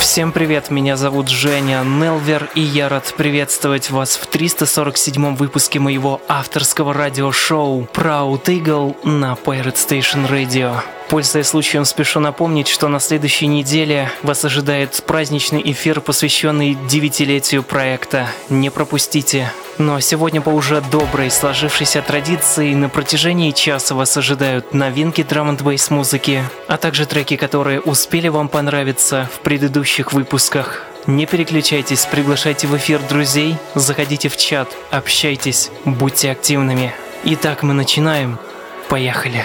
Всем привет, меня зовут Женя Нелвер, и я рад приветствовать вас в 347-м выпуске моего авторского радиошоу Proud Eagle на Pirate Station Radio. Пользуясь случаем, спешу напомнить, что на следующей неделе вас ожидает праздничный эфир, посвященный девятилетию проекта. Не пропустите. Но сегодня по уже доброй сложившейся традиции на протяжении часа вас ожидают новинки драм н музыки, а также треки, которые успели вам понравиться в предыдущих выпусках. Не переключайтесь, приглашайте в эфир друзей, заходите в чат, общайтесь, будьте активными. Итак, мы начинаем. Поехали.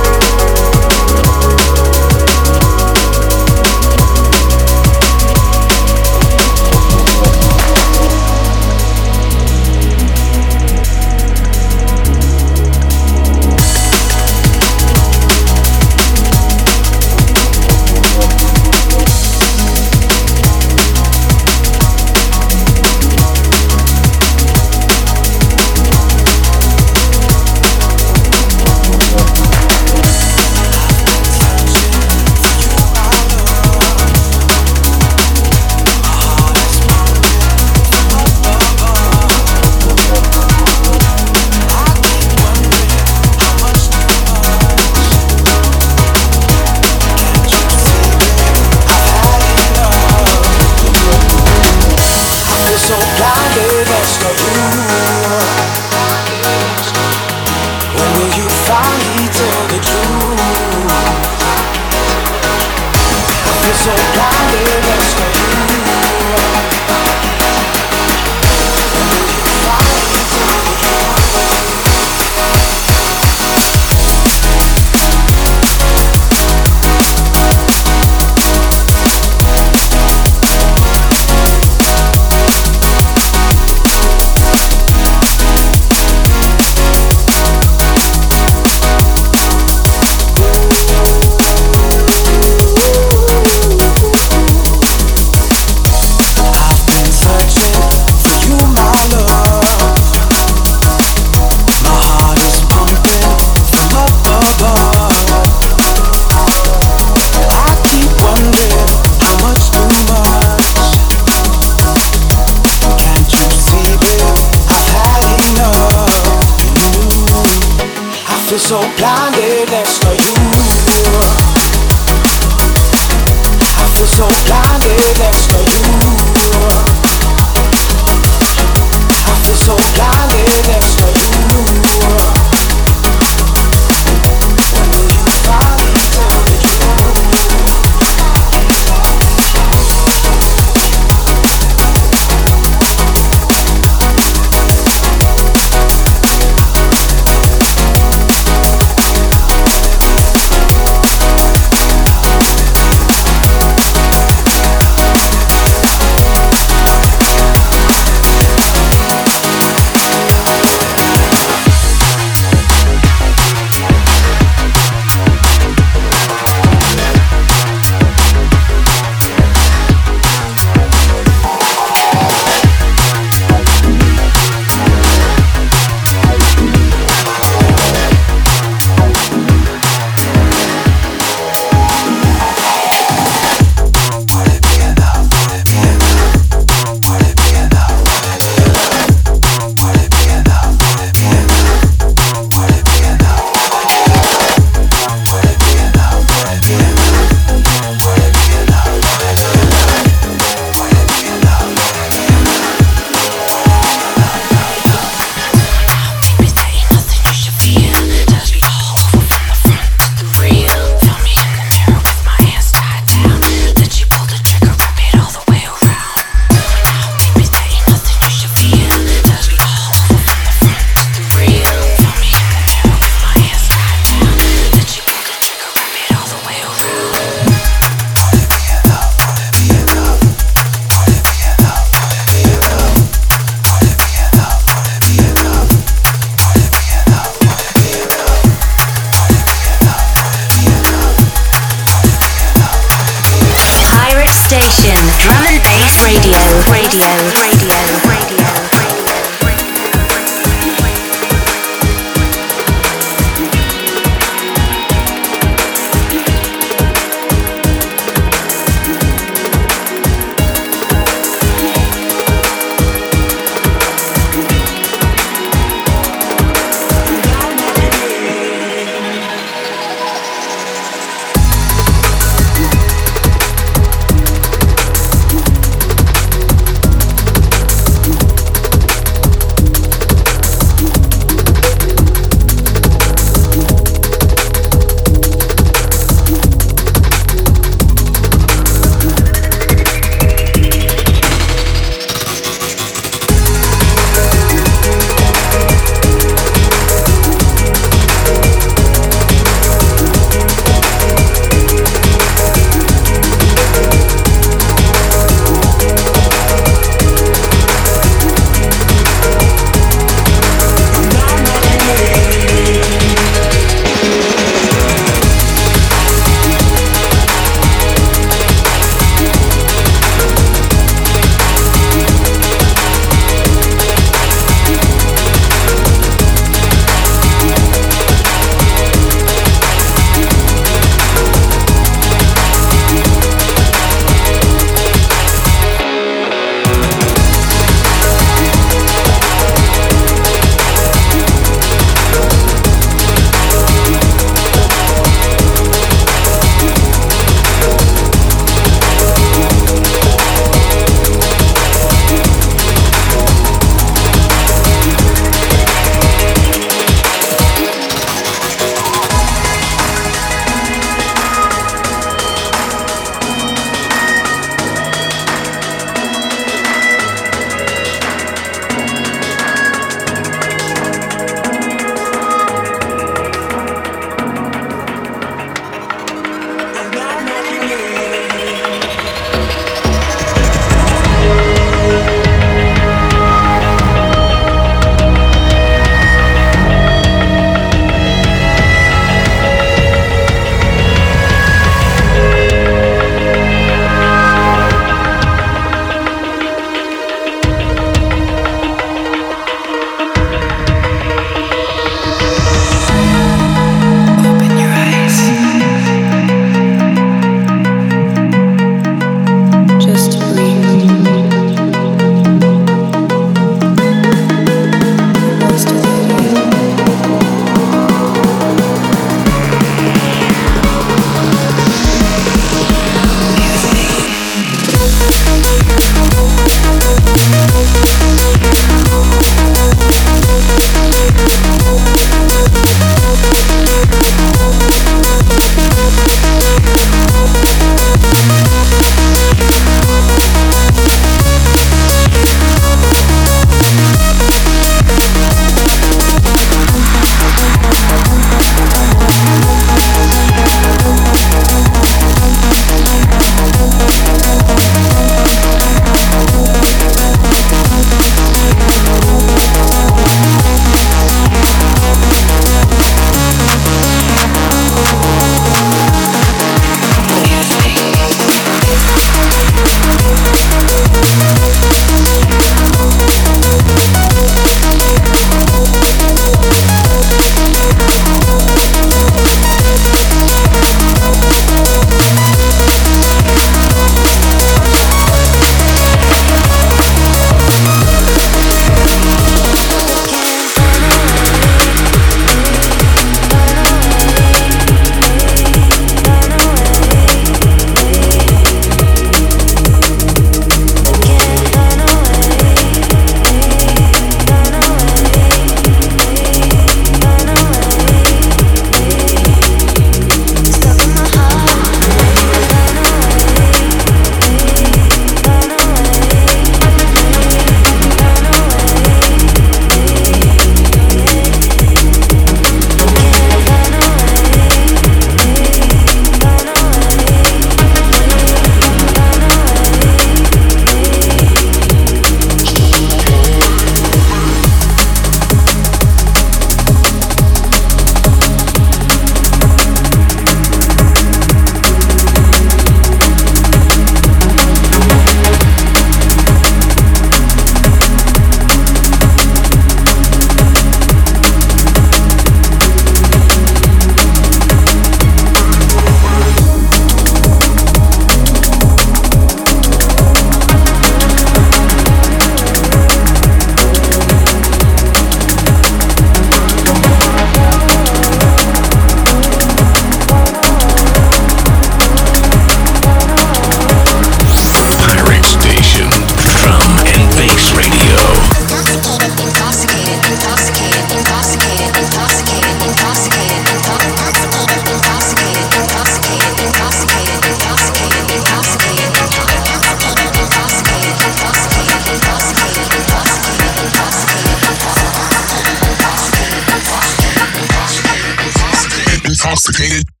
Intoxicated.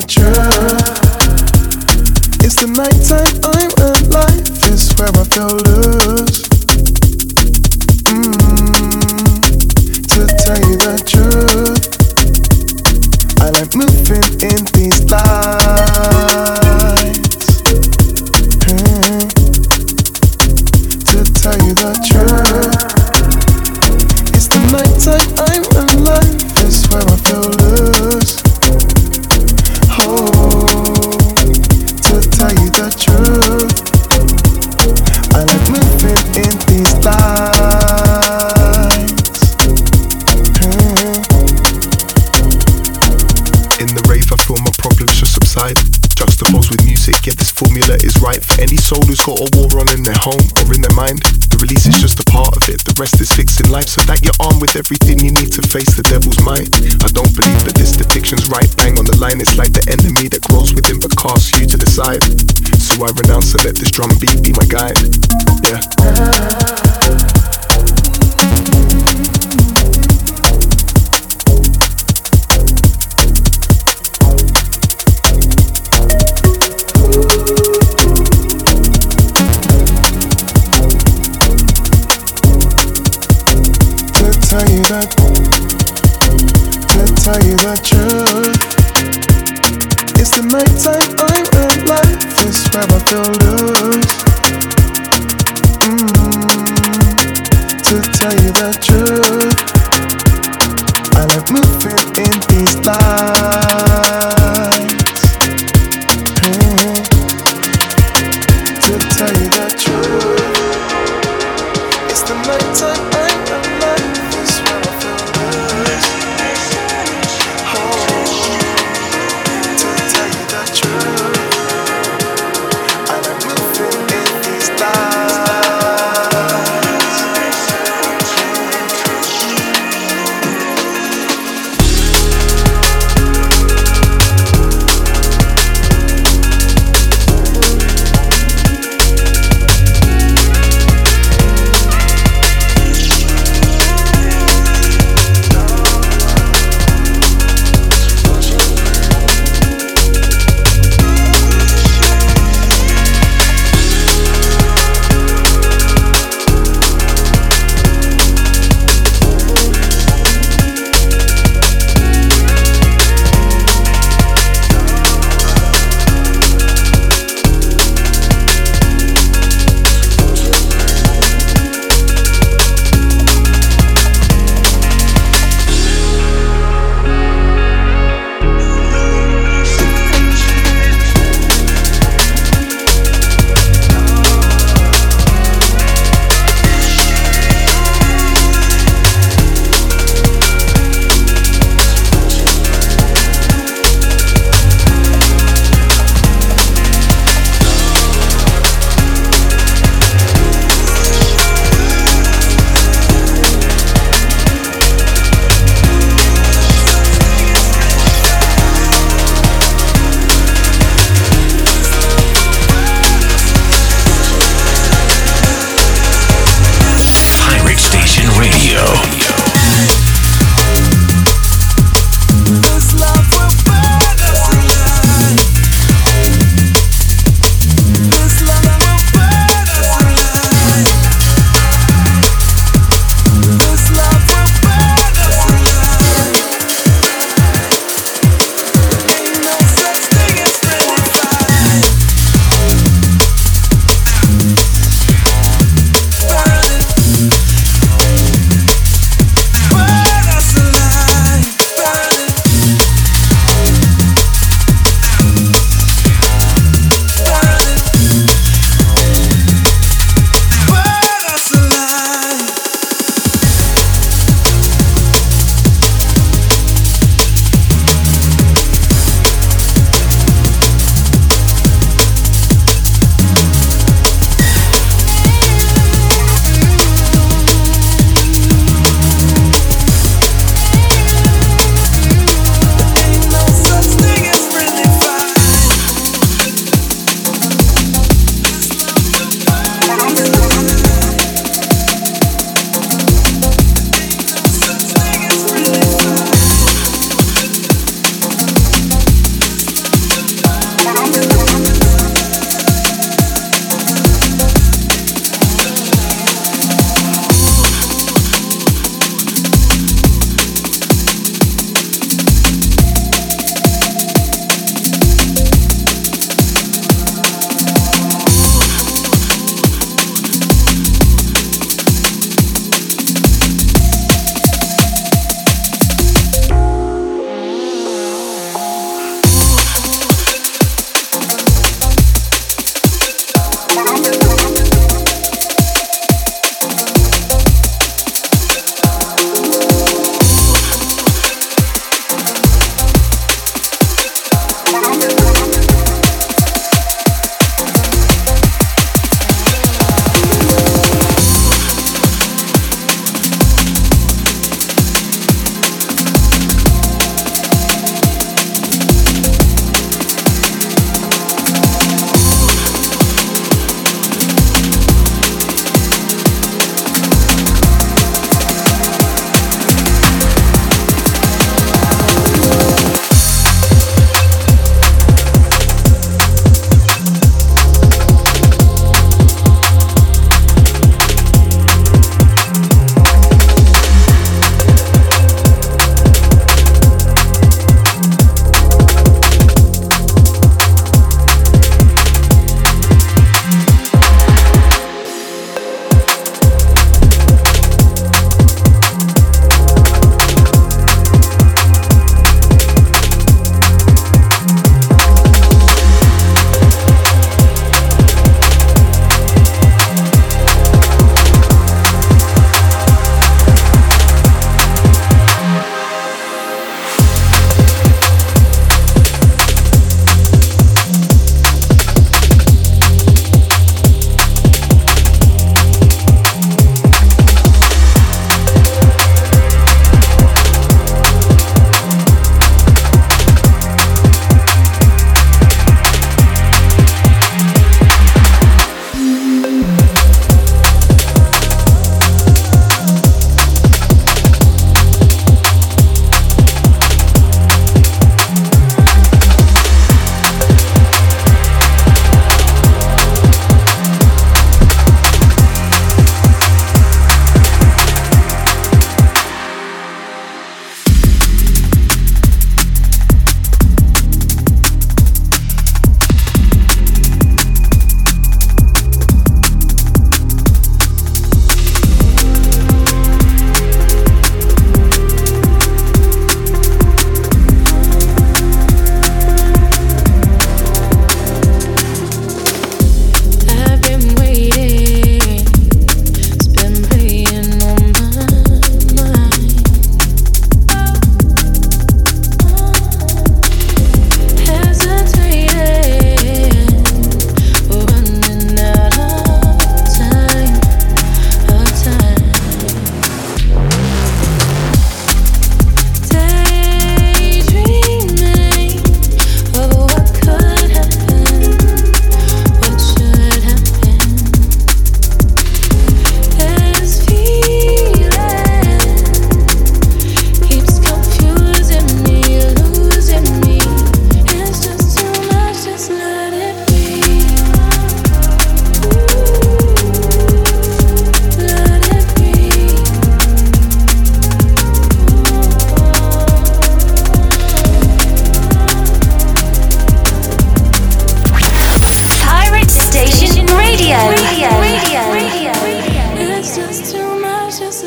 temperature. It's the nighttime I'm alive. It's where I feel Everything you need to face the devil's might. I don't believe that this depiction's right. Bang on the line, it's like the enemy that grows within but casts you to the side. So I renounce and let this drum beat be my guide. Yeah. tell you the truth. It's the night time I'm alive. This where I feel loose. To tell you the truth.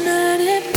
Let it